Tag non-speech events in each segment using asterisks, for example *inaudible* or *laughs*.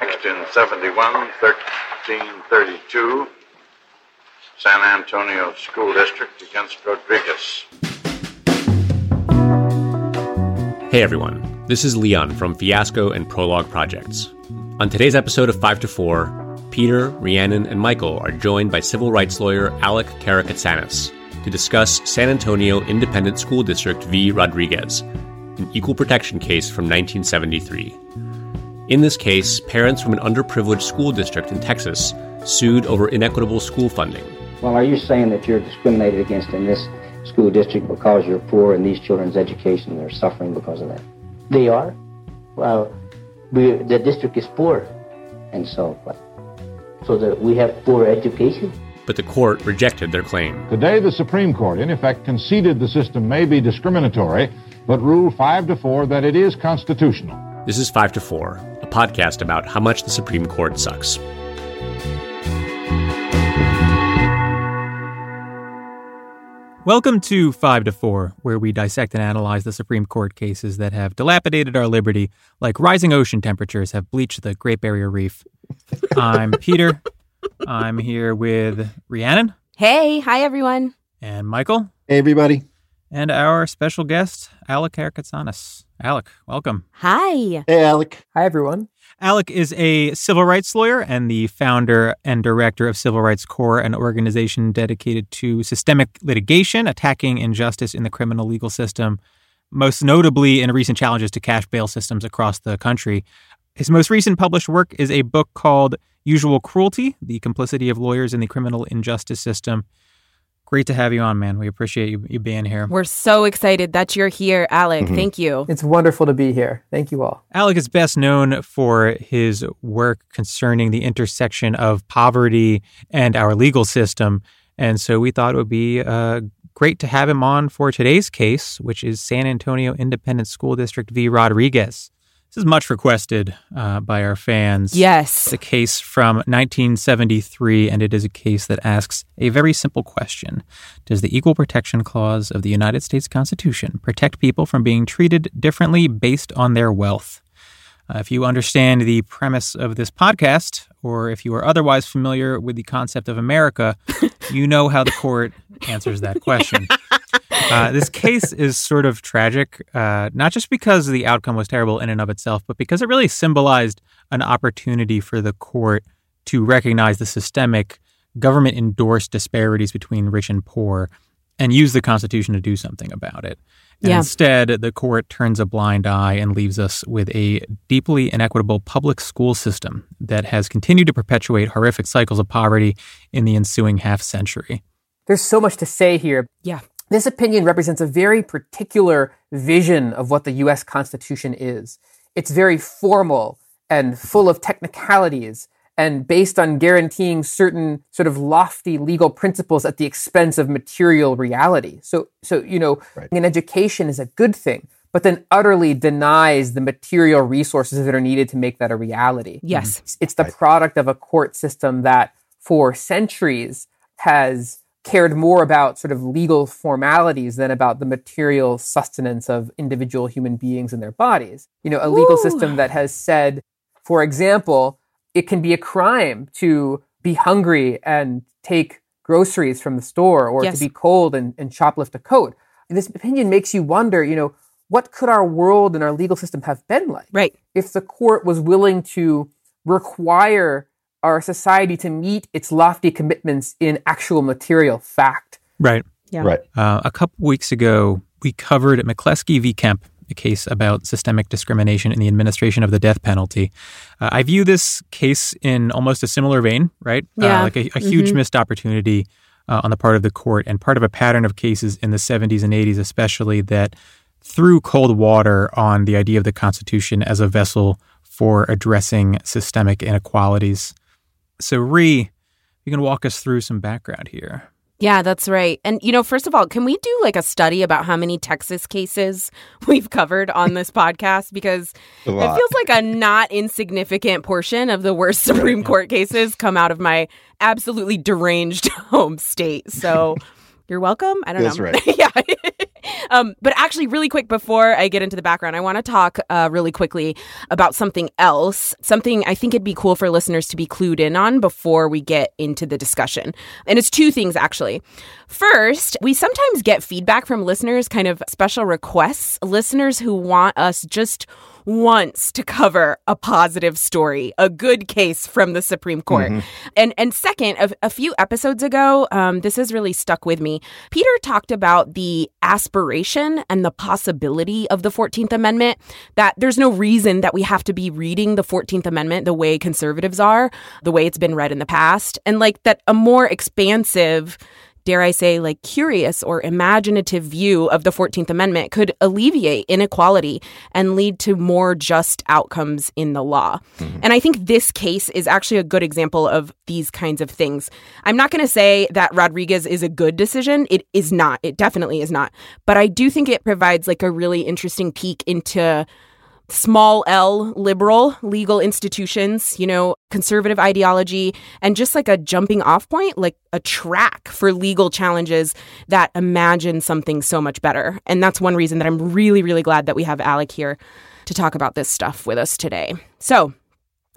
Next in 71, 1332, San Antonio School District against Rodriguez. Hey everyone, this is Leon from Fiasco and Prologue Projects. On today's episode of 5 to 4, Peter, Rhiannon, and Michael are joined by civil rights lawyer Alec Karakatsanis to discuss San Antonio Independent School District v. Rodriguez, an equal protection case from 1973. In this case, parents from an underprivileged school district in Texas sued over inequitable school funding. Well, are you saying that you're discriminated against in this school district because you're poor and these children's education are suffering because of that? They are. Well, we, the district is poor, And so what? so that we have poor education. But the court rejected their claim. Today, the Supreme Court, in effect, conceded the system may be discriminatory, but ruled 5 to 4 that it is constitutional. This is 5 to 4, a podcast about how much the Supreme Court sucks. Welcome to 5 to 4, where we dissect and analyze the Supreme Court cases that have dilapidated our liberty like rising ocean temperatures have bleached the Great Barrier Reef. I'm *laughs* Peter. I'm here with Rhiannon Hey, hi everyone. and Michael Hey, everybody. and our special guest, Alec Karakatsanis. Alec, welcome. Hi. Hey, Alec. Hi, everyone. Alec is a civil rights lawyer and the founder and director of Civil Rights Corps, an organization dedicated to systemic litigation, attacking injustice in the criminal legal system, most notably in recent challenges to cash bail systems across the country. His most recent published work is a book called Usual Cruelty The Complicity of Lawyers in the Criminal Injustice System. Great to have you on, man. We appreciate you, you being here. We're so excited that you're here, Alec. Thank you. It's wonderful to be here. Thank you all. Alec is best known for his work concerning the intersection of poverty and our legal system. And so we thought it would be uh, great to have him on for today's case, which is San Antonio Independent School District v. Rodriguez. This is much requested uh, by our fans. Yes. It's a case from 1973, and it is a case that asks a very simple question Does the Equal Protection Clause of the United States Constitution protect people from being treated differently based on their wealth? Uh, if you understand the premise of this podcast, or if you are otherwise familiar with the concept of America, *laughs* you know how the court answers that question. *laughs* Uh, this case is sort of tragic, uh, not just because the outcome was terrible in and of itself, but because it really symbolized an opportunity for the court to recognize the systemic government endorsed disparities between rich and poor and use the Constitution to do something about it. And Yeah. instead, the court turns a blind eye and leaves us with a deeply inequitable public school system that has continued to perpetuate horrific cycles of poverty in the ensuing half century. There's so much to say here. Yeah. This opinion represents a very particular vision of what the US Constitution is. It's very formal and full of technicalities and based on guaranteeing certain sort of lofty legal principles at the expense of material reality. So so you know, an education is a good thing, but then utterly denies the material resources that are needed to make that a reality. Yes. It's- It's the product of a court system that for centuries has cared more about sort of legal formalities than about the material sustenance of individual human beings and their bodies. You know, a legal system that has said, for example, it can be a crime to be hungry and take groceries from the store or Yes. to be cold and, and shoplift a coat. This opinion makes you wonder, you know, what could our world and our legal system have been like? Right. if the court was willing to require our society to meet its lofty commitments in actual material fact. Right. Yeah. Right. Uh, a couple weeks ago, we covered McCleskey v. Kemp, a case about systemic discrimination in the administration of the death penalty. Uh, I view this case in almost a similar vein, right? Yeah. Uh, like a, a huge missed opportunity uh, on the part of the court and part of a pattern of cases in the 70s and 80s, especially that threw cold water on the idea of the Constitution as a vessel for addressing systemic inequalities. So, Ree, you can walk us through some background here. Yeah, that's right. And, you know, first of all, can we do like a study about how many Texas cases *laughs* we've covered on this podcast? Because it feels like a not insignificant portion of the worst *laughs* Supreme Court cases come out of my absolutely deranged *laughs* home state. So You're welcome. I don't That's know. right. yeah. Um, but actually, really quick before I get into the background, I want to talk uh, really quickly about something else. Something I think it'd be cool for listeners to be clued in on before we get into the discussion. And it's two things actually. First, we sometimes get feedback from listeners, kind of special requests, listeners who want us just once to cover a positive story, a good case from the Supreme Court. And and second, a, a few episodes ago, um, this has really stuck with me. Peter talked about the aspiration and the possibility of the Fourteenth Amendment. That there's no reason that we have to be reading the Fourteenth Amendment the way conservatives are, the way it's been read in the past, and like that a more expansive dare I say, like curious or imaginative view of the 14th Amendment could alleviate inequality and lead to more just outcomes in the law. Mm-hmm. And I think this case is actually a good example of these kinds of things. I'm not going to say that Rodriguez is a good decision. It is not. It definitely is not. But I do think it provides like a really interesting peek into small L liberal legal institutions, you know, conservative ideology, and just like a jumping off point, like a track for legal challenges that imagine something so much better. And that's one reason that I'm really, really glad that we have Alec here to talk about this stuff with us today. So,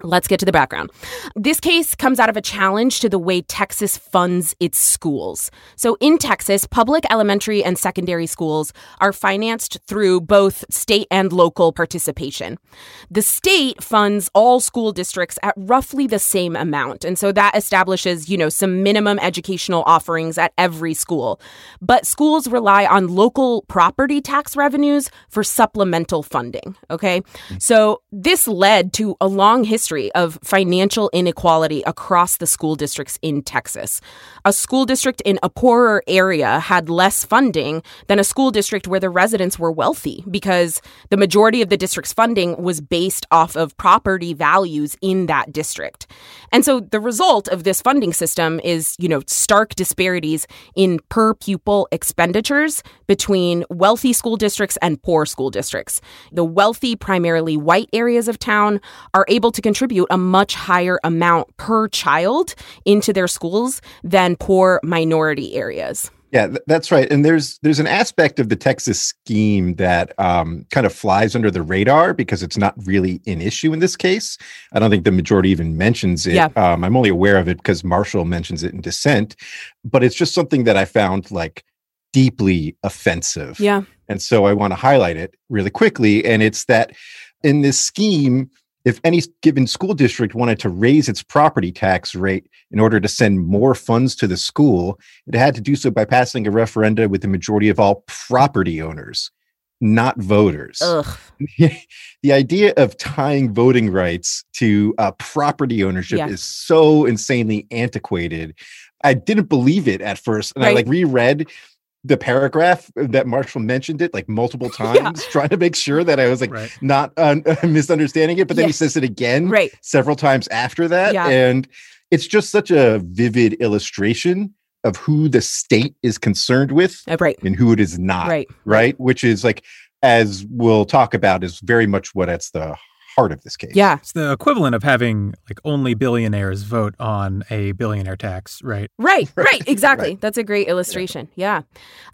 Let's get to the background. This case comes out of a challenge to the way Texas funds its schools. So, in Texas, public elementary and secondary schools are financed through both state and local participation. The state funds all school districts at roughly the same amount. And so that establishes, you know, some minimum educational offerings at every school. But schools rely on local property tax revenues for supplemental funding. Okay. So, this led to a long history of financial inequality across the school districts in Texas. A school district in a poorer area had less funding than a school district where the residents were wealthy because the majority of the district's funding was based off of property values in that district. And so the result of this funding system is, you know, stark disparities in per pupil expenditures between wealthy school districts and poor school districts. The wealthy, primarily white areas of town are able to contribute a much higher amount per child into their schools than poor minority areas. Yeah, that's right. And there's there's an aspect of the Texas scheme that um, kind of flies under the radar because it's not really an issue in this case. I don't think the majority even mentions it. Yeah. Um, I'm only aware of it because Marshall mentions it in dissent, but it's just something that I found like deeply offensive. Yeah. And so I want to highlight it really quickly. And it's that in this scheme, if any given school district wanted to raise its property tax rate in order to send more funds to the school, it had to do so by passing a referenda with the majority of all property owners, not voters. *laughs* The idea of tying voting rights to uh, property ownership Yeah. is so insanely antiquated. I didn't believe it at first, and I like reread the paragraph that Marshall mentioned it like multiple *laughs* Yeah. times, trying to make sure that I was like Right. not uh, *laughs* misunderstanding it. But then he says it again Right. several times after that, Yeah. and it's just such a vivid illustration of who the state is concerned with Uh, Right. and who it is not Right. right? Which is like, as we'll talk about, is very much what at the heart of this case. Yeah. It's the equivalent of having like only billionaires vote on a billionaire tax, right? Right, *laughs* right, exactly. Right. That's a great illustration. Yeah.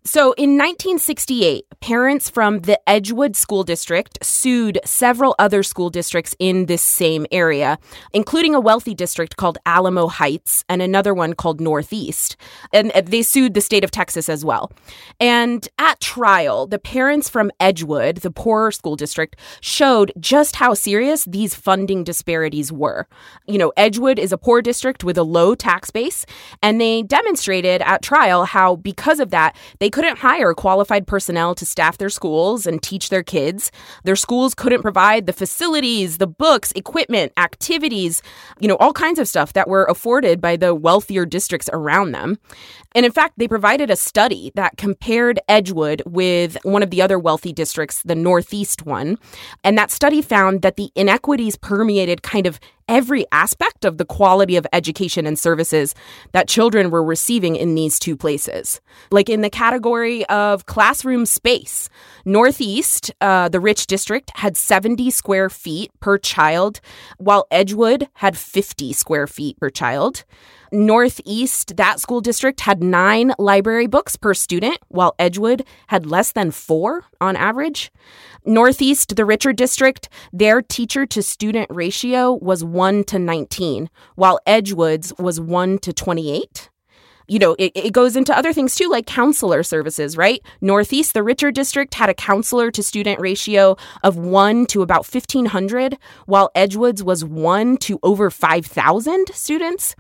So in 1968, parents from the Edgewood School District sued several other school districts in this same area, including a wealthy district called Alamo Heights and another one called Northeast. And uh, they sued the state of Texas as well. And at trial, the parents from Edgewood, the poorer school district, showed just how serious these funding disparities were. You know, Edgewood is a poor district with a low tax base, and they demonstrated at trial how, because of that, they couldn't hire qualified personnel to staff their schools and teach their kids. Their schools couldn't provide the facilities, the books, equipment, activities, you know, all kinds of stuff that were afforded by the wealthier districts around them. And in fact, they provided a study that compared Edgewood with one of the other wealthy districts, the Northeast one. And that study found that the inequities permeated kind of every aspect of the quality of education and services that children were receiving in these two places. Like in the category of classroom space, Northeast, uh, the rich district, had 70 square feet per child, while Edgewood had 50 square feet per child. Northeast, that school district had nine library books per student, while Edgewood had less than four on average. Northeast, the richer district, their teacher to student ratio was 1 to 19, while Edgewood's was 1 to 28 you know, it, it goes into other things too, like counselor services, right? Northeast, the richer district, had a counselor to student ratio of one to about 1,500, while Edgewood's was one to over 5,000 students.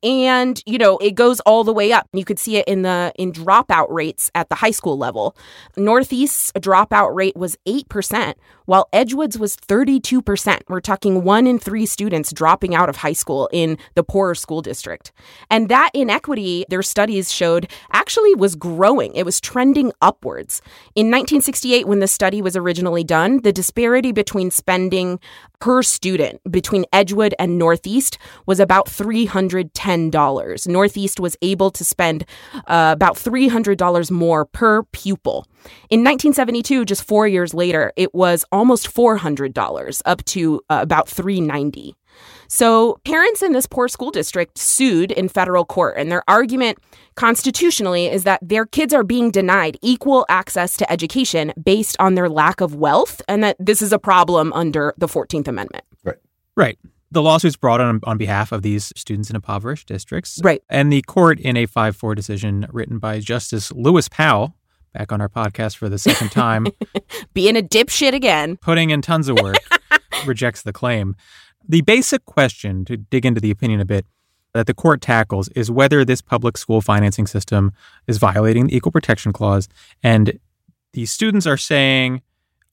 And you know it goes all the way up. You could see it in the in dropout rates at the high school level. Northeast's dropout rate was 8% while edgewood's was 32% we're talking one in three students dropping out of high school in the poorer school district and that inequity their studies showed actually was growing it was trending upwards in 1968 when the study was originally done the disparity between spending per student between edgewood and northeast was about 310 $10. Northeast was able to spend uh, about $300 more per pupil. In 1972, just four years later, it was almost $400, up to uh, about 390. so, parents in this poor school district sued in federal court, and their argument constitutionally is that their kids are being denied equal access to education based on their lack of wealth, and that this is a problem under the 14th Amendment. Right. Right. The lawsuit's brought on on behalf of these students in impoverished districts. Right. And the court, in a 5 4 decision written by Justice Lewis Powell, back on our podcast for the second time, *laughs* being a dipshit again, putting in tons of work, *laughs* rejects the claim. The basic question, to dig into the opinion a bit, that the court tackles is whether this public school financing system is violating the Equal Protection Clause. And the students are saying,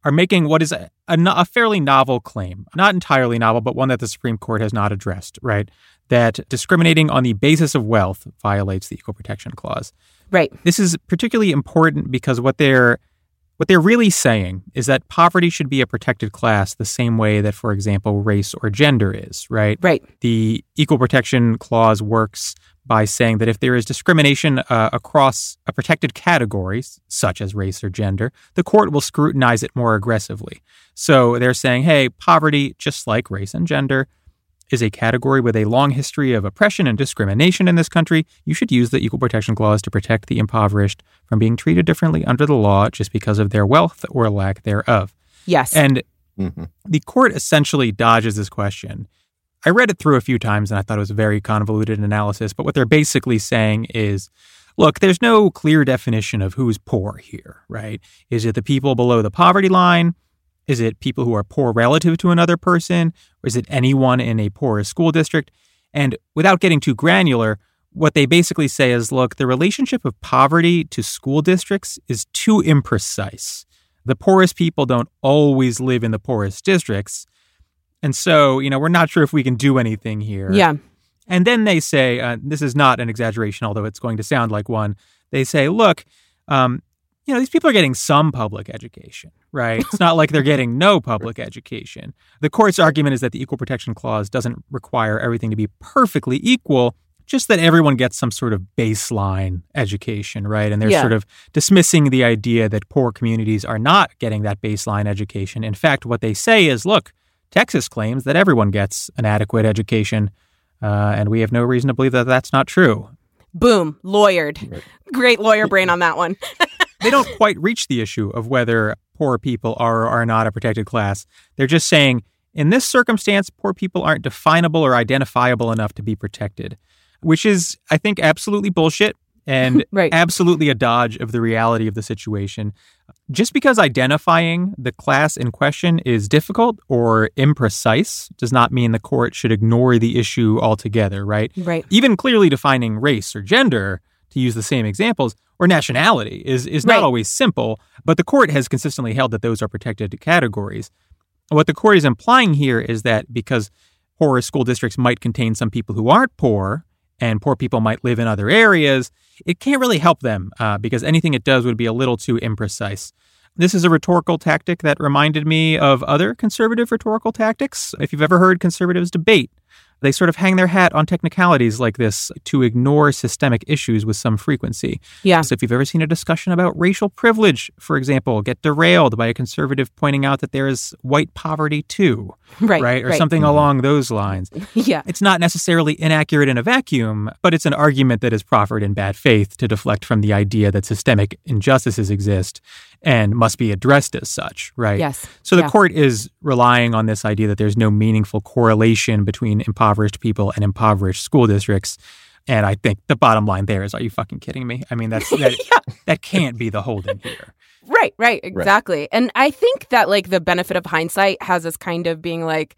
are making what is a, a, a, fairly novel claim, not entirely novel, but one that the Supreme Court has not addressed, right? That discriminating on the basis of wealth violates the Equal Protection Clause. Right. This is particularly important because what they're what they're really saying is that poverty should be a protected class the same way that, for example, race or gender is, right? Right. The Equal Protection Clause works by saying that if there is discrimination uh, across a protected category, such as race or gender, the court will scrutinize it more aggressively. So they're saying, hey, poverty, just like race and gender, is a category with a long history of oppression and discrimination in this country. You should use the Equal Protection Clause to protect the impoverished from being treated differently under the law just because of their wealth or lack thereof. Yes. And mm-hmm. the court essentially dodges this question I read it through a few times and I thought it was a very convoluted analysis. But what they're basically saying is look, there's no clear definition of who's poor here, right? Is it the people below the poverty line? Is it people who are poor relative to another person? Or is it anyone in a poor school district? And without getting too granular, what they basically say is look, the relationship of poverty to school districts is too imprecise. The poorest people don't always live in the poorest districts. And so, you know, we're not sure if we can do anything here. Yeah. And then they say, uh, this is not an exaggeration, although it's going to sound like one. They say, look, um, you know, these people are getting some public education, right? It's not like they're getting no public education. The court's argument is that the Equal Protection Clause doesn't require everything to be perfectly equal, just that everyone gets some sort of baseline education, right? And they're yeah. sort of dismissing the idea that poor communities are not getting that baseline education. In fact, what they say is, look, Texas claims that everyone gets an adequate education, uh, and we have no reason to believe that that's not true. Boom, lawyered. Right. Great lawyer brain *laughs* on that one. *laughs* they don't quite reach the issue of whether poor people are or are not a protected class. They're just saying, in this circumstance, poor people aren't definable or identifiable enough to be protected, which is, I think, absolutely bullshit and *laughs* right. absolutely a dodge of the reality of the situation. Just because identifying the class in question is difficult or imprecise does not mean the court should ignore the issue altogether, right? Right. Even clearly defining race or gender, to use the same examples, or nationality is, is not right. always simple, but the court has consistently held that those are protected categories. What the court is implying here is that because poor school districts might contain some people who aren't poor, and poor people might live in other areas, it can't really help them uh, because anything it does would be a little too imprecise. This is a rhetorical tactic that reminded me of other conservative rhetorical tactics. If you've ever heard conservatives debate, they sort of hang their hat on technicalities like this to ignore systemic issues with some frequency. Yeah. So if you've ever seen a discussion about racial privilege, for example, get derailed by a conservative pointing out that there is white poverty too, *laughs* Right. right? Or right. something mm-hmm. along those lines. *laughs* Yeah. It's not necessarily inaccurate in a vacuum, but it's an argument that is proffered in bad faith to deflect from the idea that systemic injustices exist and must be addressed as such, right? Yes. So the Yeah. court is relying on this idea that there's no meaningful correlation between impoverished people and impoverished school districts. And I think the bottom line there is, are you fucking kidding me? I mean, that's that, *laughs* that can't be the holding here. Right, right, exactly. And I think that like the benefit of hindsight has us kind of being like,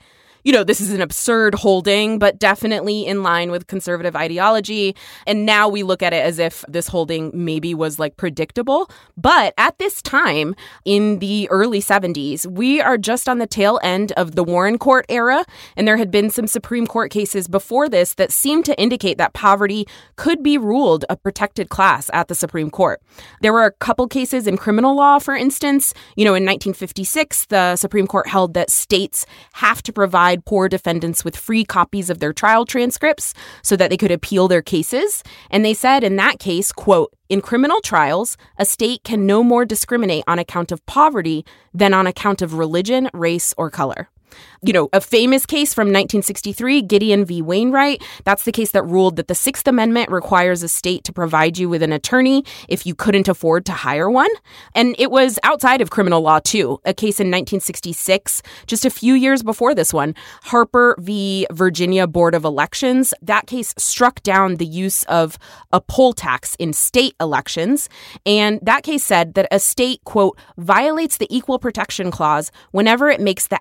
you know, this is an absurd holding, but definitely in line with conservative ideology. And now we look at it as if this holding maybe was like predictable. But at this time, in the early 70s, we are just on the tail end of the Warren Court era. And there had been some Supreme Court cases before this that seemed to indicate that poverty could be ruled a protected class at the Supreme Court. There were a couple cases in criminal law, for instance. You know, in 1956, the Supreme Court held that states have to provide poor defendants with free copies of their trial transcripts so that they could appeal their cases. And they said in that case, quote, in criminal trials, a state can no more discriminate on account of poverty than on account of religion, race, or color. You know, a famous case from 1963, Gideon v. Wainwright, that's the case that ruled that the Sixth Amendment requires a state to provide you with an attorney if you couldn't afford to hire one. And it was outside of criminal law, too. A case in 1966, just a few years before this one, Harper v. Virginia Board of Elections, that case struck down the use of a poll tax in state elections. And that case said that a state, quote, violates the Equal Protection Clause whenever it makes the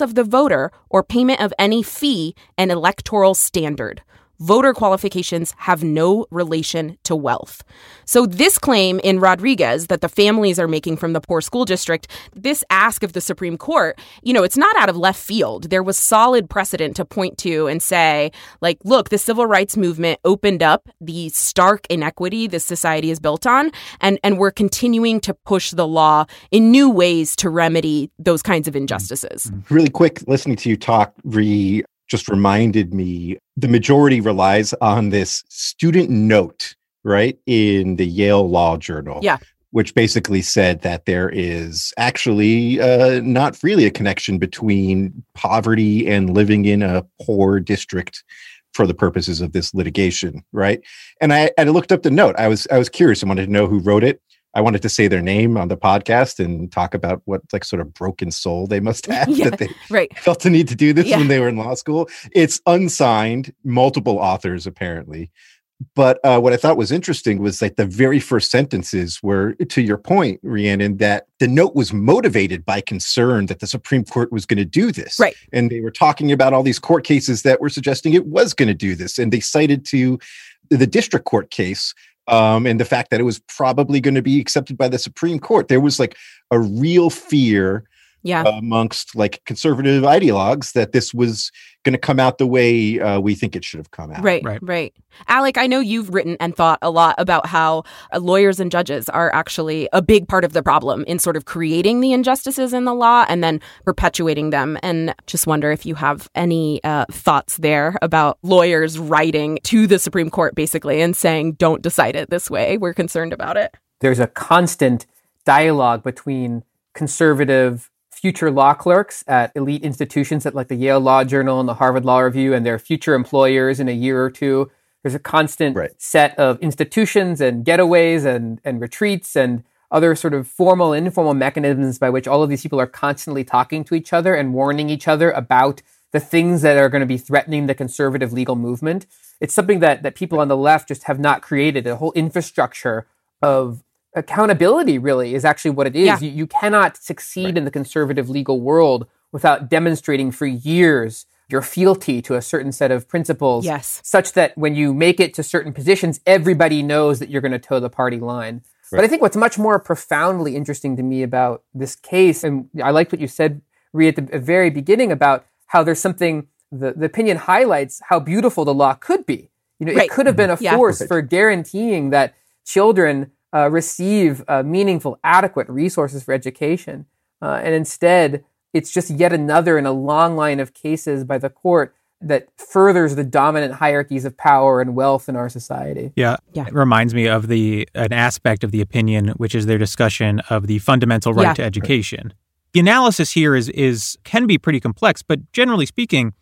of the voter or payment of any fee an electoral standard. Voter qualifications have no relation to wealth. So, this claim in Rodriguez that the families are making from the poor school district, this ask of the Supreme Court, you know, it's not out of left field. There was solid precedent to point to and say, like, look, the civil rights movement opened up the stark inequity this society is built on, and, and we're continuing to push the law in new ways to remedy those kinds of injustices. Really quick, listening to you talk re just reminded me the majority relies on this student note, right, in the Yale Law Journal. Yeah. Which basically said that there is actually uh, not really a connection between poverty and living in a poor district for the purposes of this litigation, right? And I, I looked up the note. I was I was curious. I wanted to know who wrote it. I wanted to say their name on the podcast and talk about what like sort of broken soul they must *laughs* have Yeah, that they right. felt the need to do this Yeah. when they were in law school. It's unsigned, multiple authors apparently. But uh, what I thought was interesting was like the very first sentences were, to your point, Rhiannon, that the note was motivated by concern that the Supreme Court was going to do this. Right. And they were talking about all these court cases that were suggesting it was going to do this. And they cited to the district court case um, and the fact that it was probably going to be accepted by the Supreme Court. There was like a real fear Yeah. amongst like conservative ideologues that this was going to come out the way uh, we think it should have come out. Right, Right. right, Alec, I know you've written and thought a lot about how uh, lawyers and judges are actually a big part of the problem in sort of creating the injustices in the law and then perpetuating them. And just wonder if you have any uh, thoughts there about lawyers writing to the Supreme Court basically and saying, don't decide it this way. We're concerned about it. there's a constant dialogue between conservative future law clerks at elite institutions at like the Yale Law Journal and the Harvard Law Review and their future employers in a year or two. There's a constant Right. set of institutions and getaways and, and retreats and other sort of formal and informal mechanisms by which all of these people are constantly talking to each other and warning each other about the things that are going to be threatening the conservative legal movement. It's something that, that people on the left just have not created. A whole infrastructure of accountability really is actually what it is. Yeah. You, you cannot succeed in the conservative legal world without demonstrating for years your fealty to a certain set of principles Yes. such that when you make it to certain positions, everybody knows that you're going to toe the party line. But I think what's much more profoundly interesting to me about this case, and I liked what you said, Rhea, at the very beginning about how there's something, the, the opinion highlights how beautiful the law could be. You know, Right. it could have been a mm-hmm. Yeah. force for guaranteeing that children uh, receive uh, meaningful, adequate resources for education. Uh, and instead, it's just yet another in a long line of cases by the court that furthers the dominant hierarchies of power and wealth in our society. Yeah. Yeah. It reminds me of the an aspect of the opinion which is their discussion of the fundamental right Yeah. to education. The analysis here is is can be pretty complex, but generally speaking,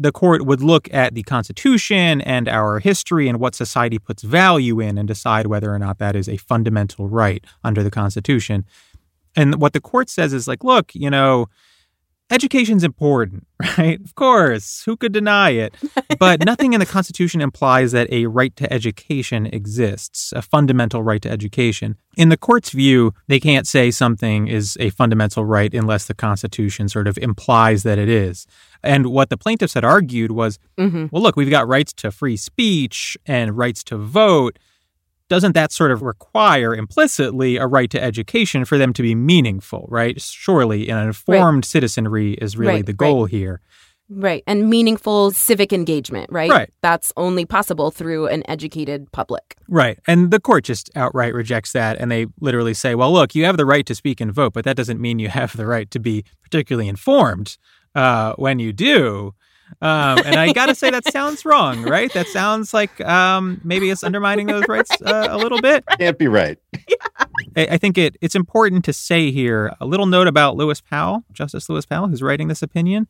the court would look at the Constitution and our history and what society puts value in and decide whether or not that is a fundamental right under the Constitution. And what the court says is like, look, you know, education's important, *laughs* right? Of course, who could deny it? But *laughs* nothing in the Constitution implies that a right to education exists, a fundamental right to education. In the court's view, they can't say something is a fundamental right unless the Constitution sort of implies that it is. And what the plaintiffs had argued was Mm-hmm. well, look, we've got rights to free speech and rights to vote. Doesn't that sort of require implicitly a right to education for them to be meaningful, right? Surely an informed citizenry is really Right, the goal here. Right. And meaningful civic engagement, right? Right. That's only possible through an educated public. Right. And the court just outright rejects that. And they literally say, well, look, you have the right to speak and vote, but that doesn't mean you have the right to be particularly informed uh, when you do. Um, and I got to say, that sounds wrong, right? That sounds like um, maybe it's undermining those rights uh, a little bit. Can't be right. I I think it, it's important to say here a little note about Lewis Powell, Justice Lewis Powell, who's writing this opinion.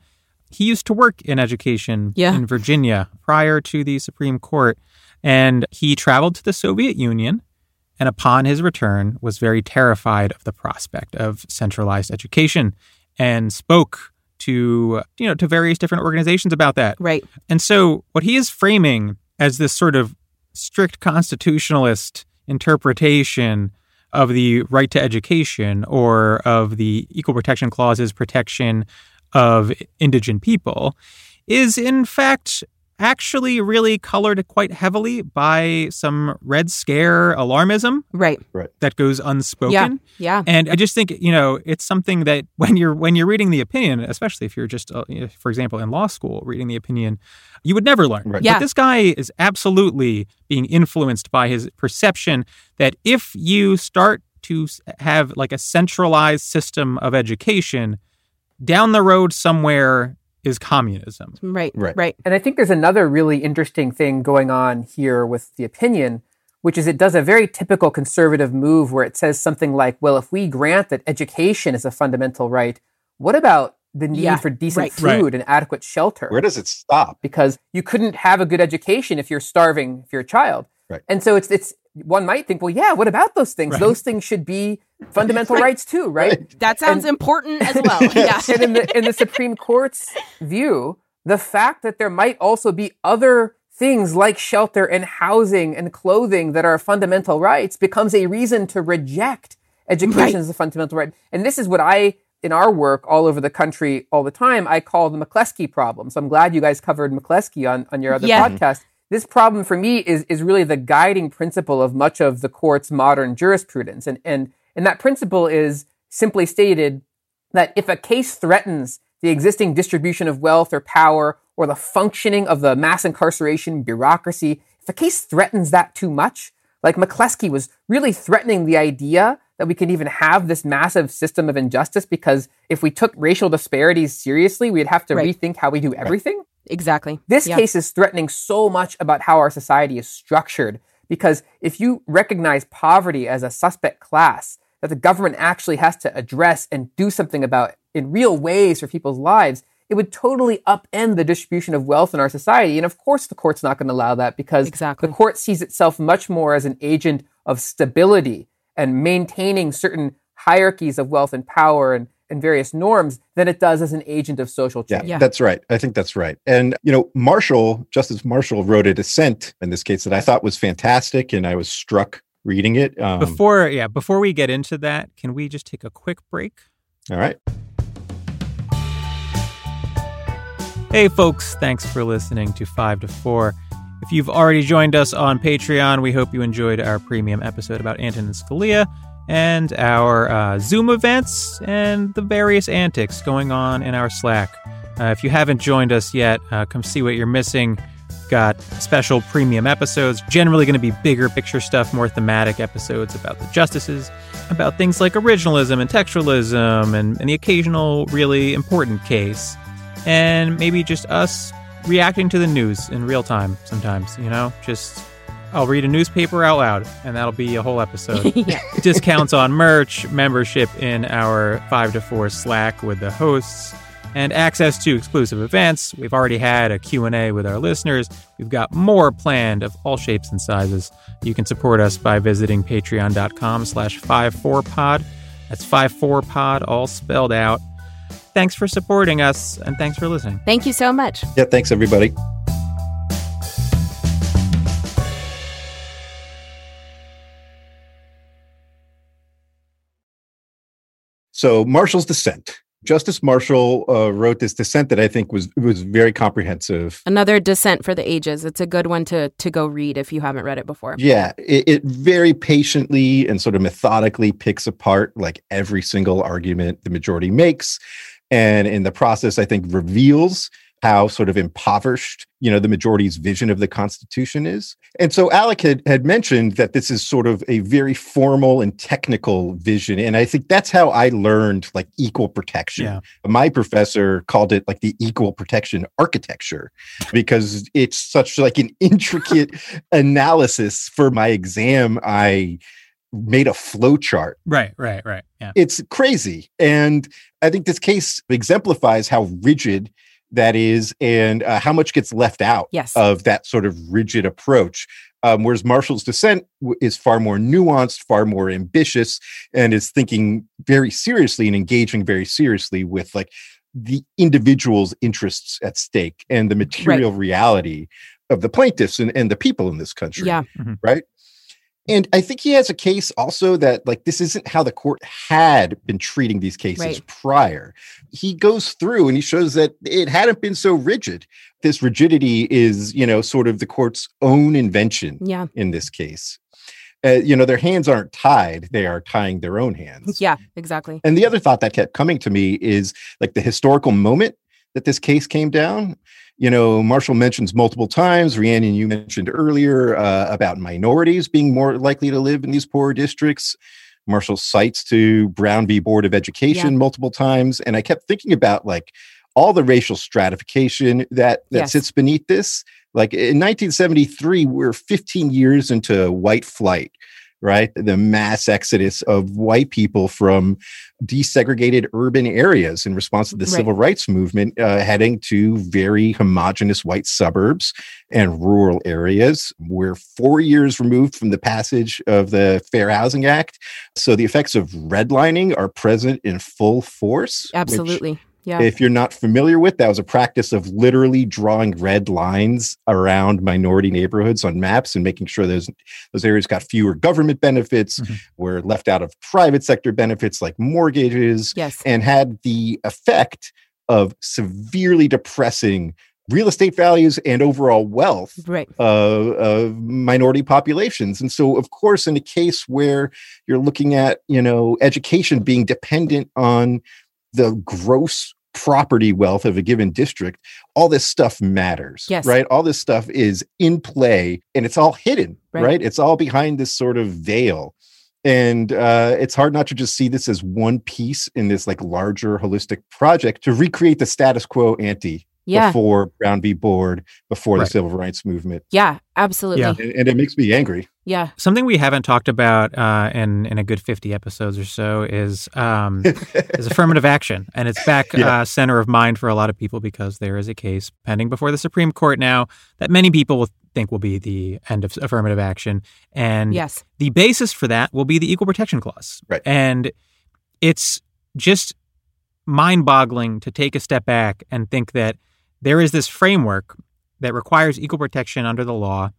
He used to work in education Yeah. in Virginia prior to the Supreme Court, and he traveled to the Soviet Union. And upon his return, was very terrified of the prospect of centralized education, and spoke to you know to various different organizations about that. Right. And so, what he is framing as this sort of strict constitutionalist interpretation of the right to education or of the Equal Protection Clause's protection of indigent people is, in fact, actually really colored quite heavily by some Red Scare alarmism Right. Right. that goes unspoken. Yeah. Yeah. And I just think you know it's something that when you're when you're reading the opinion, especially if you're just uh, you know, for example in law school reading the opinion, you would never learn. Right. Yeah. But this guy is absolutely being influenced by his perception that if you start to have like a centralized system of education, down the road somewhere is communism. Right. Right. Right. And I think there's another really interesting thing going on here with the opinion, which is it does a very typical conservative move where it says something like, well, if we grant that education is a fundamental right, what about the need Yeah, for decent right. food Right. and adequate shelter? Where does it stop? because you couldn't have a good education if you're starving if you're a child. Right. And so it's it's one might think, well, yeah, what about those things? Right. Those things should be fundamental *laughs* rights too, right? That sounds important as well. *laughs* *laughs* Yeah. and in the in the Supreme Court's view, the fact that there might also be other things like shelter and housing and clothing that are fundamental rights becomes a reason to reject education Right. as a fundamental right. And this is what I in our work all over the country all the time, I call the McCleskey problem. So I'm glad you guys covered McCleskey on, on your other Yeah. podcast. This problem for me is, is really the guiding principle of much of the court's modern jurisprudence. And, and, and that principle is simply stated that if a case threatens the existing distribution of wealth or power or the functioning of the mass incarceration bureaucracy, if a case threatens that too much, like McCleskey was really threatening the idea that we could even have this massive system of injustice because if we took racial disparities seriously, we'd have to Right. rethink how we do everything. Exactly. This Yeah. case is threatening so much about how our society is structured because if you recognize poverty as a suspect class that the government actually has to address and do something about in real ways for people's lives, it would totally upend the distribution of wealth in our society. And of course, the court's not going to allow that because Exactly. the court sees itself much more as an agent of stability and maintaining certain hierarchies of wealth and power and, and various norms than it does as an agent of social Yeah, change. Yeah. that's right. I think that's right. And, you know, Marshall, Justice Marshall wrote a dissent in this case that I thought was fantastic and I was struck reading it. Um, Before yeah, before we get into that, can we just take a quick break? all right. Hey, folks, thanks for listening to 5 to 4. If you've already joined us on Patreon, we hope you enjoyed our premium episode about Antonin Scalia and our uh, Zoom events and the various antics going on in our Slack. Uh, if you haven't joined us yet, uh, come see what you're missing. got special premium episodes, generally going to be bigger picture stuff, more thematic episodes about the justices, about things like originalism and textualism, and, and the occasional really important case, and maybe just us reacting to the news in real time sometimes, you know? Just I'll read a newspaper out loud, and that'll be a whole episode. *laughs* yeah. Discounts on merch, membership in our 5 to 4 Slack with the hosts, and access to exclusive events. We've already had a Q&A with our listeners. We've got more planned of all shapes and sizes. You can support us by visiting patreon.com slash 54pod. That's 54pod, all spelled out. Thanks for supporting us, and thanks for listening. Thank you so much. Yeah, thanks everybody. So Marshall's dissent. Justice Marshall uh, wrote this dissent that I think was was very comprehensive. Another Dissent for the Ages. It's a good one to to go read if you haven't read it before. Yeah, it, it very patiently and sort of methodically picks apart like every single argument the majority makes, and in the process, I think reveals how sort of impoverished you know the majority's vision of the constitution is and so alec had, had mentioned that this is sort of a very formal and technical vision and i think that's how i learned like equal protection Yeah. my professor called it like the equal protection architecture because it's such like an intricate *laughs* analysis for my exam i made a flow chart Right, right, right. Yeah. it's crazy. And I think this case exemplifies how rigid that is and uh, how much gets left out Yes. of that sort of rigid approach. Um, whereas Marshall's dissent w- is far more nuanced, far more ambitious, and is thinking very seriously and engaging very seriously with like the individual's interests at stake and the material reality of the plaintiffs and, and the people in this country Yeah. right? And I think he has a case also that like this isn't how the court had been treating these cases Right. prior. He goes through and he shows that it hadn't been so rigid. This rigidity is, you know, sort of the court's own invention Yeah. in this case. Uh, you know, their hands aren't tied; they are tying their own hands. Yeah, exactly. And the other thought that kept coming to me is like the historical moment that this case came down. You know, Marshall mentions multiple times, Rhiannon, you mentioned earlier uh, about minorities being more likely to live in these poorer districts. Marshall cites to Brown v. Board of Education Yeah. multiple times. And I kept thinking about like all the racial stratification that, that Yes. sits beneath this. Like in 1973, we're 15 years into white flight, right? The mass exodus of white people from desegregated urban areas in response to the Right. civil rights movement, uh, heading to very homogenous white suburbs and rural areas. We're four years removed from the passage of the Fair Housing Act. So the effects of redlining are present in full force. Absolutely. Yeah. if you're not familiar with, that was a practice of literally drawing red lines around minority neighborhoods on maps and making sure those those areas got fewer government benefits, Mhm. were left out of private sector benefits like mortgages, yes. and had the effect of severely depressing real estate values and overall wealth Right. of, of minority populations. And so, of course, in a case where you're looking at, you know, education being dependent on the gross property wealth of a given district, all this stuff matters. Yes. Right. All this stuff is in play and it's all hidden. Right. Right. It's all behind this sort of veil. And uh, it's hard not to just see this as one piece in this like larger holistic project to recreate the status quo ante Yeah. before Brown v. Board, before Right. the civil rights movement. Yeah. Absolutely. Yeah. And, and it makes me angry. Yeah. Something we haven't talked about uh, in in a good fifty episodes or so is um, *laughs* is affirmative action, and it's back Yeah. uh, center of mind for a lot of people because there is a case pending before the Supreme Court now that many people will think will be the end of affirmative action, and Yes. the basis for that will be the Equal Protection Clause, Right. And it's just mind-boggling to take a step back and think that there is this framework that requires equal protection under the law,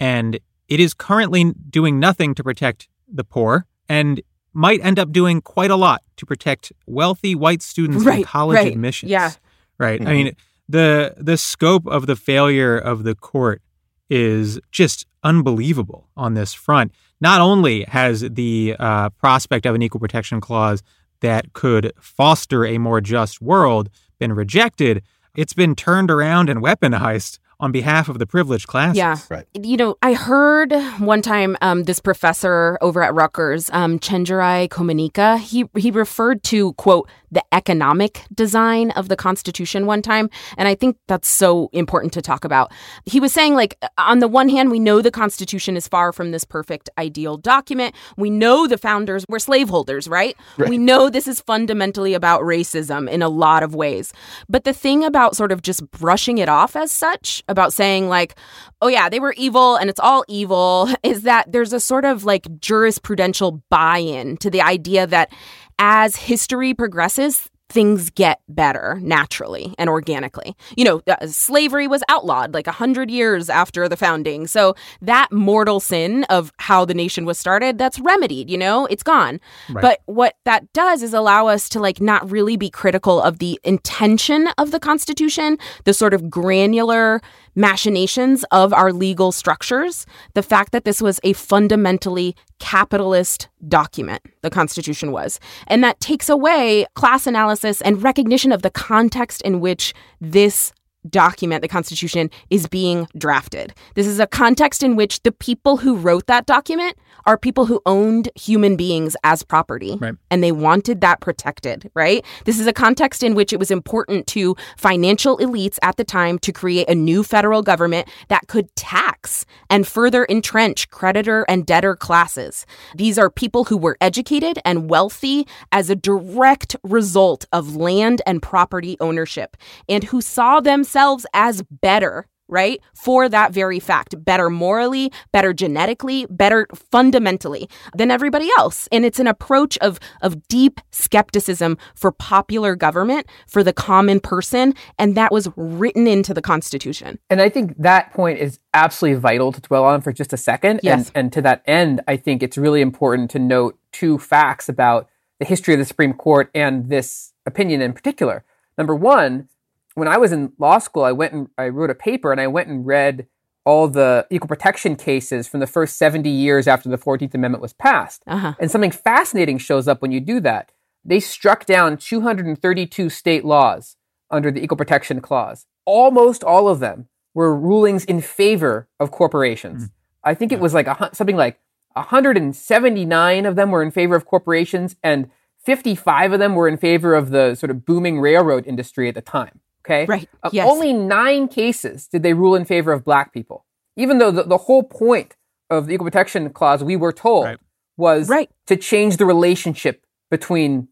and it is currently doing nothing to protect the poor and might end up doing quite a lot to protect wealthy white students in Right, college right, admissions. yeah. Right. I Mhm. mean, the the scope of the failure of the court is just unbelievable on this front. Not only has the uh, prospect of an equal protection clause that could foster a more just world been rejected, it's been turned around and weaponized on behalf of the privileged classes. Yeah. Right. You know, I heard one time um, this professor over at Rutgers, um, Chenjerai Kumanyika, he, he referred to, quote, the economic design of the Constitution one time. And I think that's so important to talk about. He was saying, like, on the one hand, we know the Constitution is far from this perfect ideal document. We know the founders were slaveholders, right? Right. We know this is fundamentally about racism in a lot of ways. But the thing about sort of just brushing it off as such, about saying, like, oh, yeah, they were evil and it's all evil, *laughs* is that there's a sort of like jurisprudential buy in to the idea that as history progresses, things get better naturally and organically. You know, uh, slavery was outlawed like a hundred years after the founding. So that mortal sin of how the nation was started, that's remedied, you know, it's gone. Right. But what that does is allow us to like not really be critical of the intention of the Constitution, the sort of granular machinations of our legal structures, the fact that this was a fundamentally capitalist document, the Constitution was. And that takes away class analysis and recognition of the context in which this document, the Constitution, is being drafted. This is a context in which the people who wrote that document are people who owned human beings as property. Right. And they wanted that protected, right? This is a context in which it was important to financial elites at the time to create a new federal government that could tax and further entrench creditor and debtor classes. These are people who were educated and wealthy as a direct result of land and property ownership and who saw themselves as better right? For that very fact, better morally, better genetically, better fundamentally than everybody else. And it's an approach of of deep skepticism for popular government, for the common person, and that was written into the Constitution. And I think that point is absolutely vital to dwell on for just a second. Yes. And, and to that end, I think it's really important to note two facts about the history of the Supreme Court and this opinion in particular. Number one, when I was in law school, I went and I wrote a paper and I went and read all the equal protection cases from the first 70 years after the 14th Amendment was passed. Uh-huh. And something fascinating shows up when you do that. They struck down 232 state laws under the Equal Protection Clause. Almost all of them were rulings in favor of corporations. I think it was like a, something like 179 of them were in favor of corporations and 55 of them were in favor of the sort of booming railroad industry at the time. Okay. Right. Uh, Yes. Only nine cases did they rule in favor of black people. Even though the, the whole point of the Equal Protection Clause, we were told, Right. was Right. to change the relationship between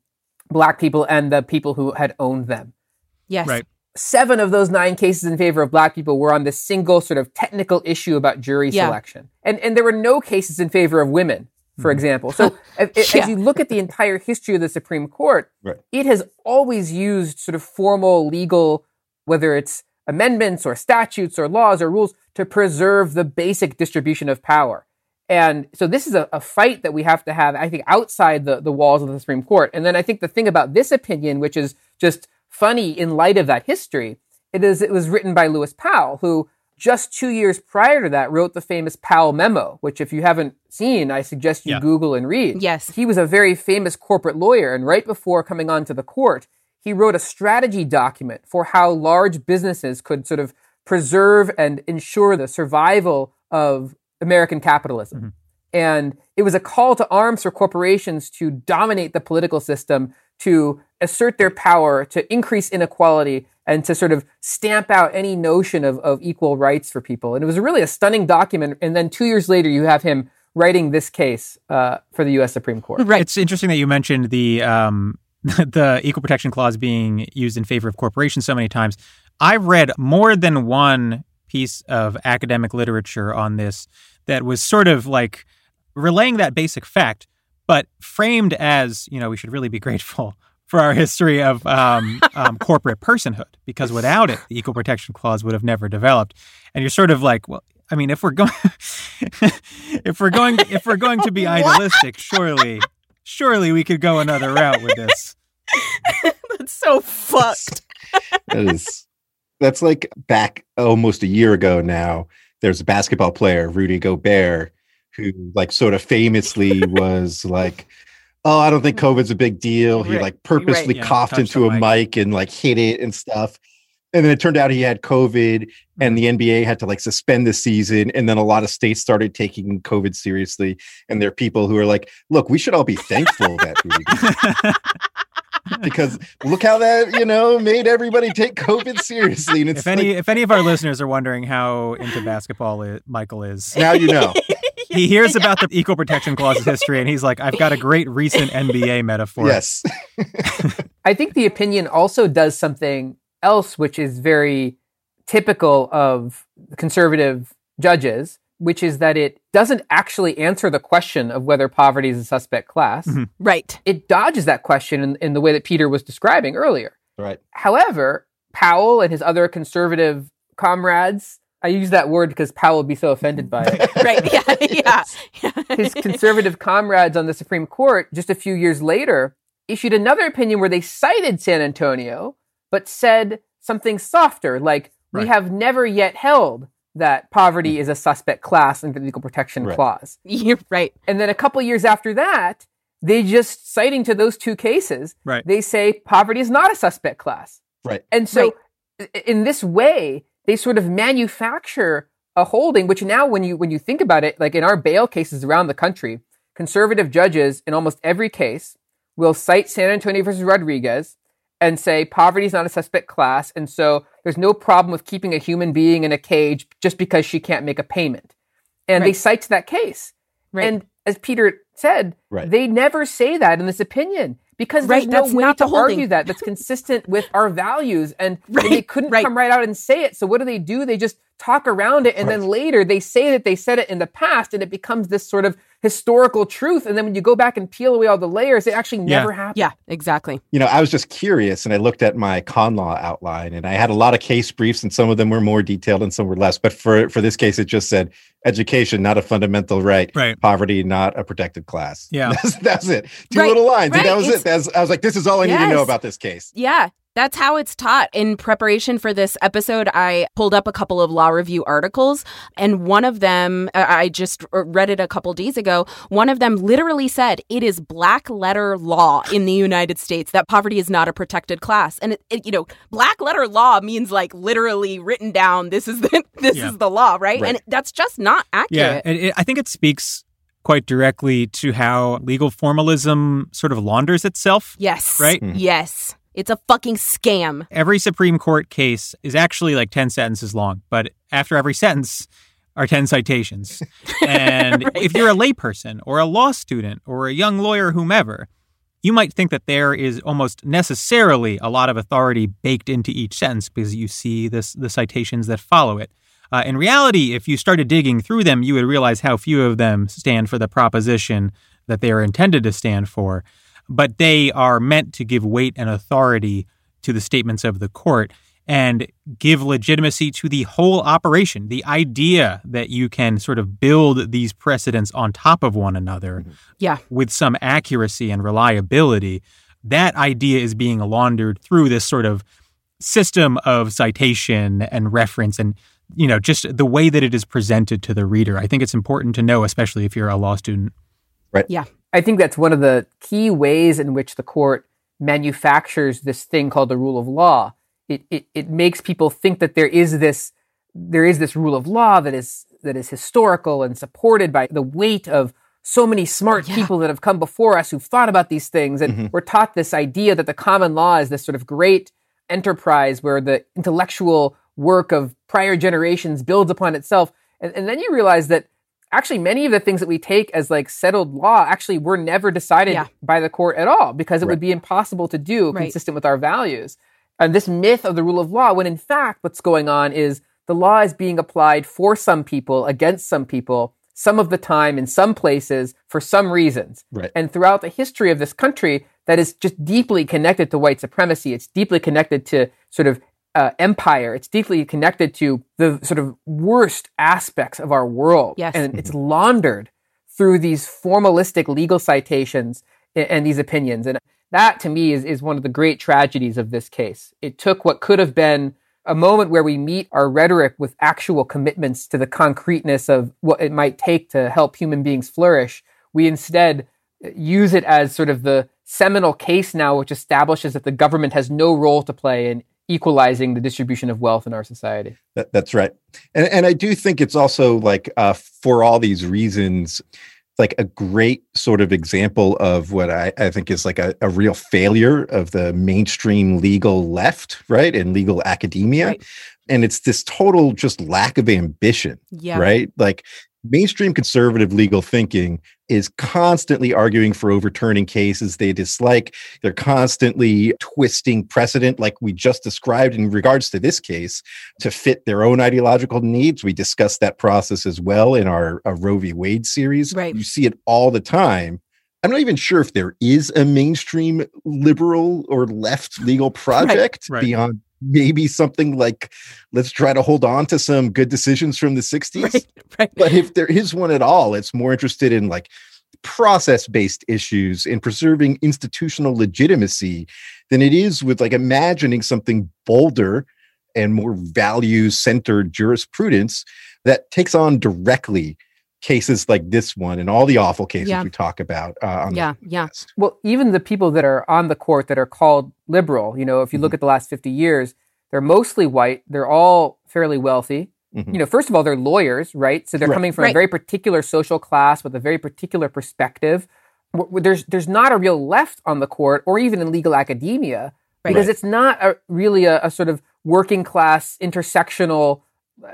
black people and the people who had owned them. Yes. Right. Seven of those nine cases in favor of black people were on this single sort of technical issue about jury Yeah. selection. And, and there were no cases in favor of women, for mm-hmm. example. So *laughs* as, as you look at the entire history of the Supreme Court, Right. it has always used sort of formal legal, whether it's amendments or statutes or laws or rules, to preserve the basic distribution of power. And so this is a, a fight that we have to have, I think, outside the, the walls of the Supreme Court. And then I think the thing about this opinion, which is just funny in light of that history, it is it was written by Lewis Powell, who just two years prior to that wrote the famous Powell Memo, which if you haven't seen, I suggest you Yeah. Google and read. Yes. He was a very famous corporate lawyer, and right before coming onto the court, he wrote a strategy document for how large businesses could sort of preserve and ensure the survival of American capitalism. Mm-hmm. And it was a call to arms for corporations to dominate the political system, to assert their power, to increase inequality, and to sort of stamp out any notion of, of equal rights for people. And it was really a stunning document. And then two years later, you have him writing this case uh, for the U.S. Supreme Court. Right. It's interesting that you mentioned the um, *laughs* the equal protection clause being used in favor of corporations so many times. I've read more than one piece of academic literature on this that was sort of like relaying that basic fact, but framed as you know we should really be grateful for our history of um, um, corporate personhood because without it, the equal protection clause would have never developed. And you're sort of like, well, I mean, if we're going, *laughs* if we're going, if we're going to be idealistic, surely, surely we could go another route with this. That's so fucked. that is that's like back almost a year ago now there's a basketball player rudy gobert who like sort of famously was like oh i don't think covid's a big deal he Right, like purposely right, yeah, coughed into a mic. mic and like hit it and stuff and then it turned out he had COVID, and mm-hmm. the NBA had to like suspend the season. And then a lot of states started taking COVID seriously. And there are people who are like, "Look, we should all be thankful that *laughs* because look how that you know made everybody take COVID seriously." And it's If any like, if any of our listeners are wondering how into basketball i Michael is, now you know. *laughs* *laughs* he hears about the equal protection clause's *laughs* history and he's like, I've got a great recent NBA metaphor. yes, *laughs* I think the opinion also does something else, which is very typical of conservative judges, which is that it doesn't actually answer the question of whether poverty is a suspect class. Mm-hmm. Right. It dodges that question in, in the way that Peter was describing earlier. right. However, Powell and his other conservative comrades, I use that word because Powell would be so offended by it. *laughs* Right. *laughs* Yeah. Yeah. his conservative comrades on the Supreme Court just a few years later issued another opinion where they cited San Antonio, but said something softer, like, we have never yet held that poverty is a suspect class under the Equal Protection Right. Clause. *laughs* You're right. And then a couple years after that, they just citing to those two cases, Right. they say poverty is not a suspect class. Right. And so, i- in this way, they sort of manufacture a holding, which now, when you when you think about it, like in our bail cases around the country, conservative judges in almost every case will cite San Antonio versus Rodriguez and say poverty is not a suspect class, and so there's no problem with keeping a human being in a cage just because she can't make a payment. And they cite that case. Right. And as Peter said, Right. they never say that in this opinion because Right, there's no way to argue that that's consistent with our values. And, and *laughs* they couldn't right. come right out and say it. So what do they do? They just talk around it. And then later they say that they said it in the past and it becomes this sort of historical truth. And then when you go back and peel away all the layers, it actually Yeah. never happened. Yeah. Exactly. you know, I was just curious and I looked at my con law outline and I had a lot of case briefs and some of them were more detailed and some were less. But for, for this case, it just said education, not a fundamental right. Right. Poverty, not a protected class. Yeah. *laughs* That's, that's it. Two Right, little lines. right, And that was it's- it. That's, I was like, this is all I need to know about this case. Yeah. That's how it's taught. In preparation for this episode, I pulled up a couple of law review articles, and one of them, uh, I just read it a couple days ago. One of them literally said it is black letter law in the United States that poverty is not a protected class. And it, it, you know, black letter law means like literally written down. This is the *laughs* this Yeah. is the law, right? Right. And that's just not Yeah, accurate. and it, I think it speaks quite directly to how legal formalism sort of launders itself. Yes. Right? Mhm. Yes. It's a fucking scam. Every Supreme Court case is actually like 10 sentences long, but after every sentence are 10 citations. *laughs* And Right. if you're a layperson or a law student or a young lawyer, whomever, you might think that there is almost necessarily a lot of authority baked into each sentence because you see this, the citations that follow it. Uh, in reality, if you started digging through them, you would realize how few of them stand for the proposition that they are intended to stand for. But they are meant to give weight and authority to the statements of the court and give legitimacy to the whole operation. The idea that you can sort of build these precedents on top of one another mm-hmm. Yeah. with some accuracy and reliability, that idea is being laundered through this sort of system of citation and reference and you know just the way that it is presented to the reader i think it's important to know especially if you're a law student I think that's one of the key ways in which the court manufactures this thing called the rule of law. It, it, it makes people think that there is this there is this rule of law that is that is historical and supported by the weight of so many smart Yeah. people that have come before us who've thought about these things and mm-hmm. we're taught this idea that the common law is this sort of great enterprise where the intellectual work of prior generations builds upon itself and, and then you realize that actually many of the things that we take as like settled law actually were never decided Yeah. by the court at all because it would be impossible to do Right. consistent with our values. And this myth of the rule of law, when in fact what's going on is the law is being applied for some people against some people, some of the time in some places for some reasons. Right. And throughout the history of this country, that is just deeply connected to white supremacy. It's deeply connected to sort of uh, empire. It's deeply connected to the sort of worst aspects of our world. Yes. And it's laundered through these formalistic legal citations and, and these opinions. And that to me is, is one of the great tragedies of this case. It took what could have been a moment where we meet our rhetoric with actual commitments to the concreteness of what it might take to help human beings flourish. We instead use it as sort of the seminal case now, which establishes that the government has no role to play in equalizing the distribution of wealth in our society. That, that's right. And, and I do think it's also like uh, for all these reasons, like a great sort of example of what I, I think is like a, a real failure of the mainstream legal left, right? And legal academia. Right. And it's this total just lack of ambition, Yeah. right? Like mainstream conservative legal thinking is constantly arguing for overturning cases they dislike. They're constantly twisting precedent, like we just described in regards to this case, to fit their own ideological needs. We discussed that process as well in our, our Roe v. Wade series. Right. You see it all the time. I'm not even sure if there is a mainstream liberal or left legal project Right. beyond maybe something like let's try to hold on to some good decisions from the 60s Right. *laughs* Right. but if there is one at all it's more interested in like process based issues in preserving institutional legitimacy than it is with like imagining something bolder and more value centered jurisprudence that takes on directly cases like this one and all the awful cases Yeah. we talk about uh, on the Yeah. Yeah. Well, even the people that are on the court that are called liberal, you know, if you look at the last 50 years, they're mostly white. They're all fairly wealthy. Mhm. You know, first of all, they're lawyers, right? So they're Right. coming from Right. a very particular social class with a very particular perspective. W- w- There's there's not a real left on the court or even in legal academia Right. because it's not a, really a, a sort of working class intersectional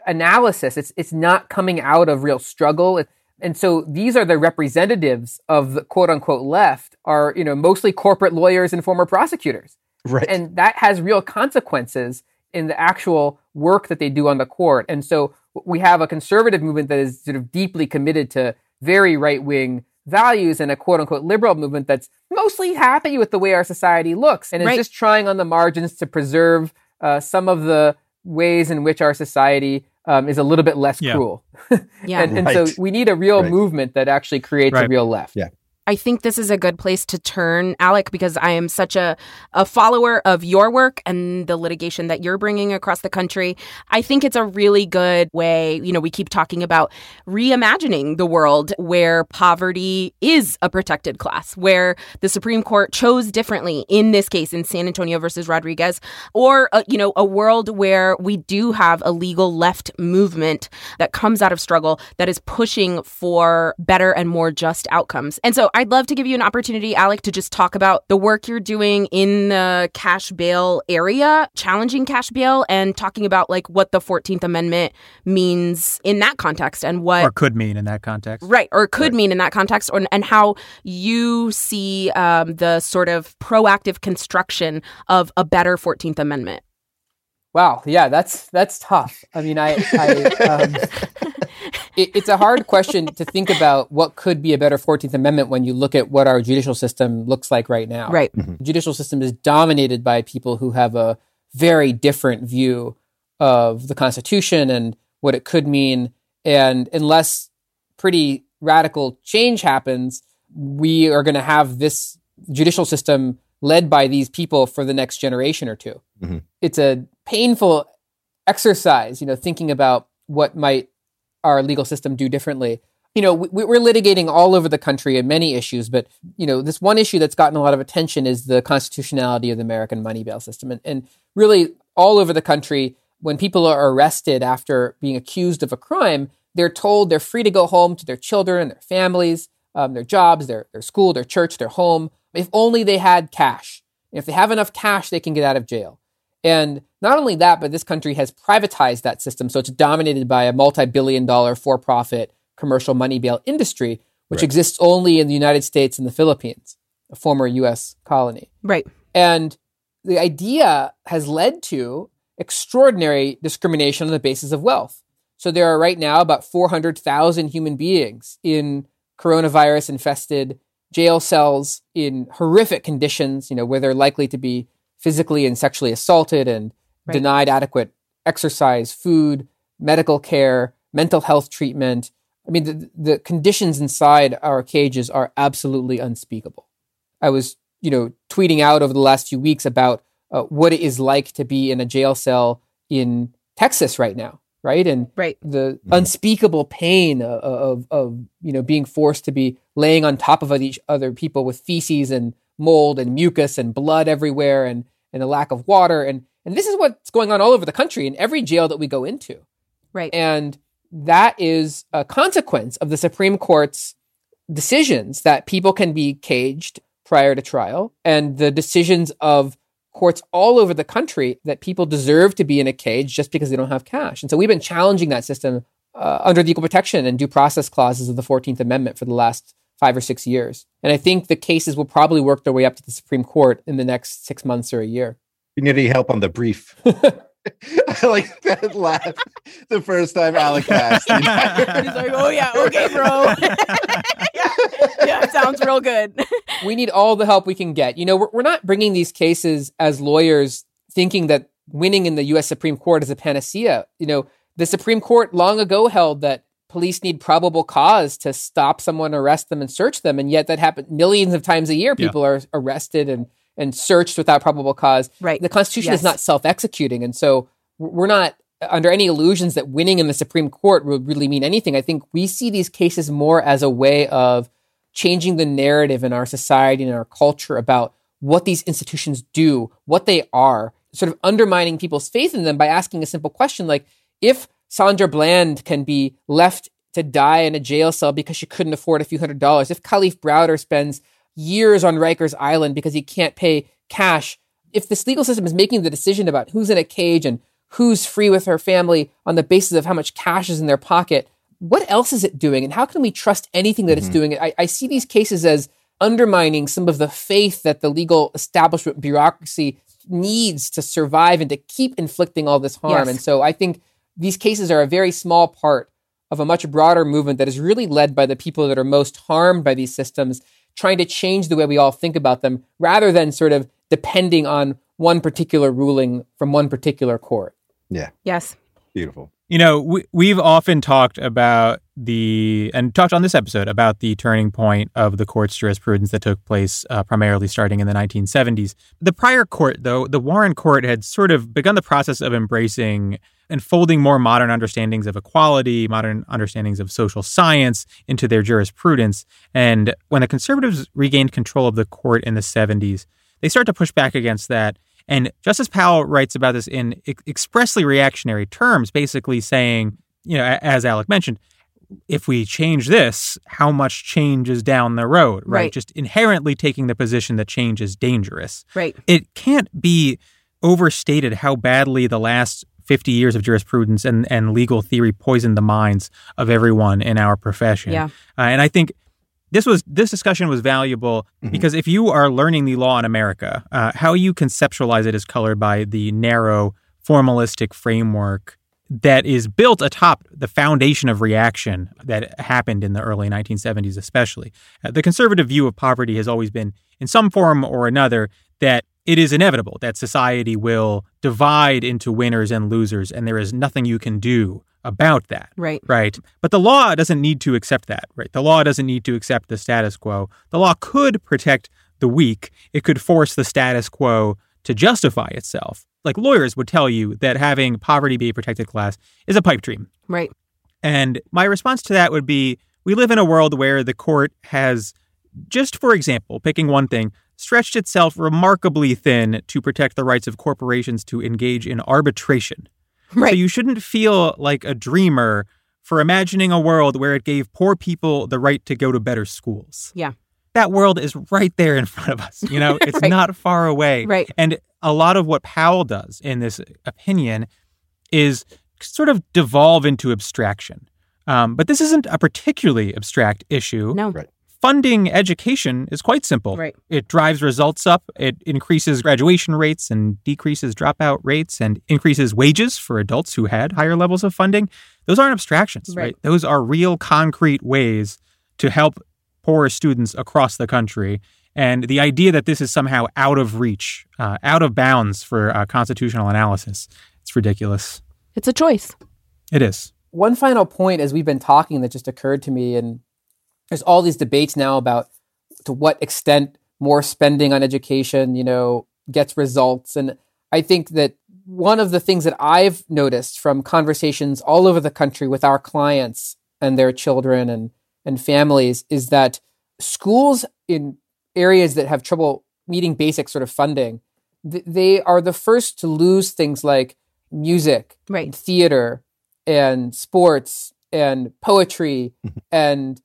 analysis. It's it's not coming out of real struggle. It, and so these are the representatives of the quote unquote left are, you know, mostly corporate lawyers and former prosecutors. right And that has real consequences in the actual work that they do on the court. And so we have a conservative movement that is sort of deeply committed to very right wing values and a quote unquote liberal movement that's mostly happy with the way our society looks and is Right. just trying on the margins to preserve uh, some of the ways in which our society um, is a little bit less Yeah. cruel. *laughs* Yeah. and, and Right. so we need a real Right. movement that actually creates a real left. Yeah. I think this is a good place to turn, Alec, because I am such a, a follower of your work and the litigation that you're bringing across the country. I think it's a really good way. You know, we keep talking about reimagining the world where poverty is a protected class, where the Supreme Court chose differently in this case, in San Antonio versus Rodriguez, or, uh, you know, a world where we do have a legal left movement that comes out of struggle that is pushing for better and more just outcomes. And so I'd love to give you an opportunity, Alec, to just talk about the work you're doing in the cash bail area, challenging cash bail, and talking about like what the 14th Amendment means in that context and what or could mean in that context. Right, or could mean in that context, or, and how you see um, the sort of proactive construction of a better 14th Amendment. Wow, yeah, that's that's tough. I mean, I, I *laughs* um, it, it's a hard question to think about what could be a better Fourteenth Amendment when you look at what our judicial system looks like right now. Right. The judicial system is dominated by people who have a very different view of the Constitution and what it could mean, and unless pretty radical change happens, we are going to have this judicial system led by these people for the next generation or 2 Mhm. It's a painful exercise, you know, thinking about what might our legal system do differently. You know, we, we're litigating all over the country in many issues, but you know, this one issue that's gotten a lot of attention is the constitutionality of the American money bail system, and, and really all over the country, when people are arrested after being accused of a crime, they're told they're free to go home to their children, their families, um, their jobs, their their school, their church, their home, if only they had cash. If they have enough cash, they can get out of jail. And not only that, but this country has privatized that system. So it's dominated by a multi billion dollar for profit commercial money bail industry, which Right. exists only in the United States and the Philippines, a former US colony. Right. And the idea has led to extraordinary discrimination on the basis of wealth. So there are right now about 400,000 human beings in coronavirus infested jail cells in horrific conditions, you know, where they're likely to be physically and sexually assaulted and Right. denied adequate exercise, food, medical care, mental health treatment. I mean, the, the conditions inside our cages are absolutely unspeakable. I was, you know, tweeting out over the last few weeks about uh, what it is like to be in a jail cell in Texas right now, right? And Right. the unspeakable pain of, of, of, you know, being forced to be laying on top of each other people with feces and mold and mucus and blood everywhere and, and a lack of water. And, And this is what's going on all over the country in every jail that we go into. Right. And that is a consequence of the Supreme Court's decisions that people can be caged prior to trial and the decisions of courts all over the country that people deserve to be in a cage just because they don't have cash. And so we've been challenging that system uh, under the equal protection and due process clauses of the 14th Amendment for the last five or six years. And I think the cases will probably work their way up to the Supreme Court in the next six months or a year. You need any help on the brief? *laughs* *laughs* I like that laugh the first time Alec asked. *laughs* He's like, oh yeah, okay, bro. yeah. yeah, sounds real good. we need all the help we can get. You know, we're, we're not bringing these cases as lawyers thinking that winning in the U.S. Supreme Court is a panacea. You know, the Supreme Court long ago held that police need probable cause to stop someone, arrest them, and search them, and yet that happens millions of times a year. People yeah. are arrested and and searched without probable cause. Right. The Constitution Yes. is not self executing. And so we're not under any illusions that winning in the Supreme Court would really mean anything. I think we see these cases more as a way of changing the narrative in our society and our culture about what these institutions do, what they are, sort of undermining people's faith in them by asking a simple question like if Sandra Bland can be left to die in a jail cell because she couldn't afford a few hundred dollars, if Kalief Browder spends years on Rikers Island because he can't pay cash, if this legal system is making the decision about who's in a cage and who's free with her family on the basis of how much cash is in their pocket, what else is it doing? And how can we trust anything that it's mm-hmm. doing? I, I see these cases as undermining some of the faith that the legal establishment bureaucracy needs to survive and to keep inflicting all this harm. Yes. And so I think these cases are a very small part of a much broader movement that is really led by the people that are most harmed by these systems, trying to change the way we all think about them rather than sort of depending on one particular ruling from one particular court. Yeah, Yes. beautiful. You know, we, we've often talked about the, and talked on this episode about the turning point of the court's jurisprudence that took place uh, primarily starting in the 1970s. The prior court, though, the Warren Court had sort of begun the process of embracing and folding more modern understandings of equality, modern understandings of social science into their jurisprudence. And when the conservatives regained control of the court in the 70s, they start to push back against that. And Justice Powell writes about this in ex- expressly reactionary terms, basically saying, you know, a- as Alec mentioned, if we change this, how much change is down the road, right? Right. Just inherently taking the position that change is dangerous. Right. It can't be overstated how badly the last 50 years of jurisprudence and, and legal theory poisoned the minds of everyone in our profession. Yeah. Uh, and I think this was this discussion was valuable because if you are learning the law in America, uh, how you conceptualize it is colored by the narrow formalistic framework that is built atop the foundation of reaction that happened in the early 1970s, especially. Uh, the conservative view of poverty has always been, in some form or another, that it is inevitable that society will divide into winners and losers, and there is nothing you can do about that. Right. Right. But the law doesn't need to accept that, right? The law doesn't need to accept the status quo. The law could protect the weak, it could force the status quo to justify itself. Like lawyers would tell you that having poverty be a protected class is a pipe dream. Right. And my response to that would be we live in a world where the court has, just for example, picking one thing, stretched itself remarkably thin to protect the rights of corporations to engage in arbitration. Right. So you shouldn't feel like a dreamer for imagining a world where it gave poor people the right to go to better schools. Yeah. That world is right there in front of us. You know, *laughs* it's Right. not far away. Right. And a lot of what Powell does in this opinion is sort of devolve into abstraction. Um, but this isn't a particularly abstract issue. No. Right. Funding education is quite simple. Right. It drives results up, it increases graduation rates and decreases dropout rates and increases wages for adults who had higher levels of funding. Those aren't abstractions, right? Right. Those are real concrete ways to help poor students across the country. And the idea that this is somehow out of reach, uh, out of bounds for uh, constitutional analysis, it's ridiculous. It's a choice. It is. One final point as we've been talking that just occurred to me, and there's all these debates now about to what extent more spending on education, you know, gets results. And I think that one of the things that I've noticed from conversations all over the country with our clients and their children and, and families is that schools in areas that have trouble meeting basic sort of funding th- they are the first to lose things like music, Right. and theater, and sports, and poetry, *laughs* and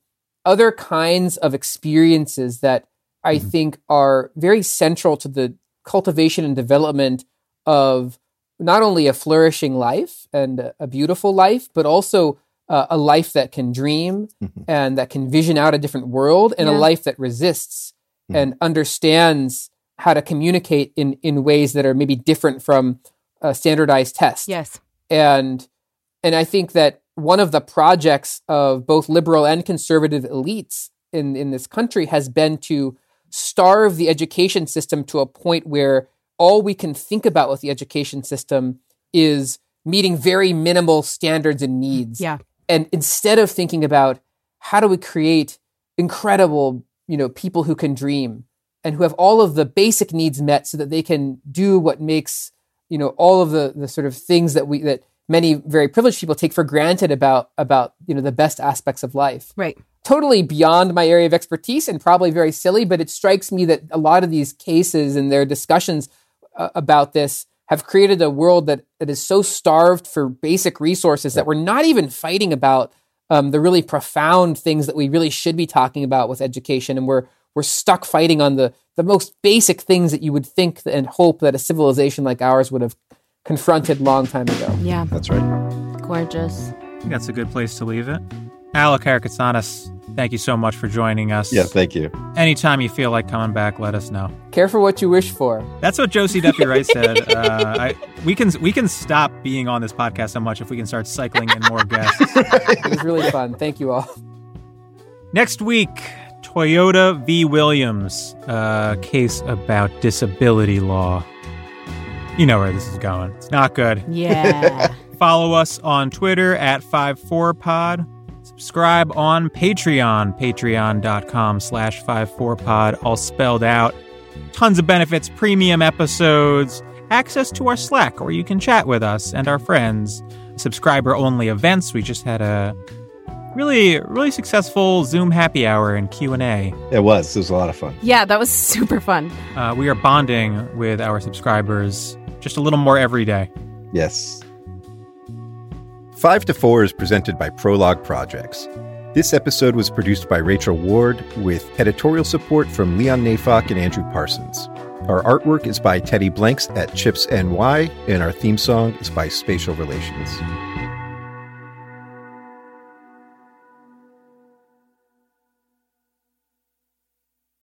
other kinds of experiences that I mm-hmm. think are very central to the cultivation and development of not only a flourishing life and a, a beautiful life, but also uh, a life that can dream mm-hmm. and that can vision out a different world, and Yeah. a life that resists mm-hmm. and understands how to communicate in in ways that are maybe different from a standardized test Yes. and and I think that one of the projects of both liberal and conservative elites in in this country has been to starve the education system to a point where all we can think about with the education system is meeting very minimal standards and needs Yeah. and instead of thinking about how do we create incredible you know people who can dream and who have all of the basic needs met so that they can do what makes you know all of the the sort of things that we that many very privileged people take for granted about about you know the best aspects of life. Right. totally beyond my area of expertise and probably very silly but it strikes me that a lot of these cases and their discussions uh, about this have created a world that, that is so starved for basic resources that we're not even fighting about um, the really profound things that we really should be talking about with education. And we're we're stuck fighting on the the most basic things that you would think and hope that a civilization like ours would have confronted long time ago Yeah. That's right. Gorgeous. I think that's a good place to leave it. Alec Karakatsanis, thank you so much for joining us. Yeah, thank you. Anytime you feel like coming back, let us know. care for what you wish for That's what Josie Duffy Rice said. Uh, I, we can we can stop being on this podcast so much if we can start cycling in more guests. *laughs* it was really fun thank you all Next week, Toyota v. Williams, a case about disability law. You know where this is going. It's not good. Yeah. *laughs* Follow us on Twitter at 54pod. Subscribe on Patreon, patreon.com slash 54pod, all spelled out. Tons of benefits, premium episodes, access to our Slack where you can chat with us and our friends, subscriber only events. We just had a really, really successful Zoom happy hour and Q&A. It was. It was a lot of fun. yeah, that was super fun. Uh, we are bonding with our subscribers just a little more every day. Yes. 5 to 4 is presented by Prologue Projects. This episode was produced by Rachel Ward with editorial support from Leon Neyfakh and Andrew Parsons. Our artwork is by Teddy Blanks at Chips NY, and our theme song is by Spatial Relations.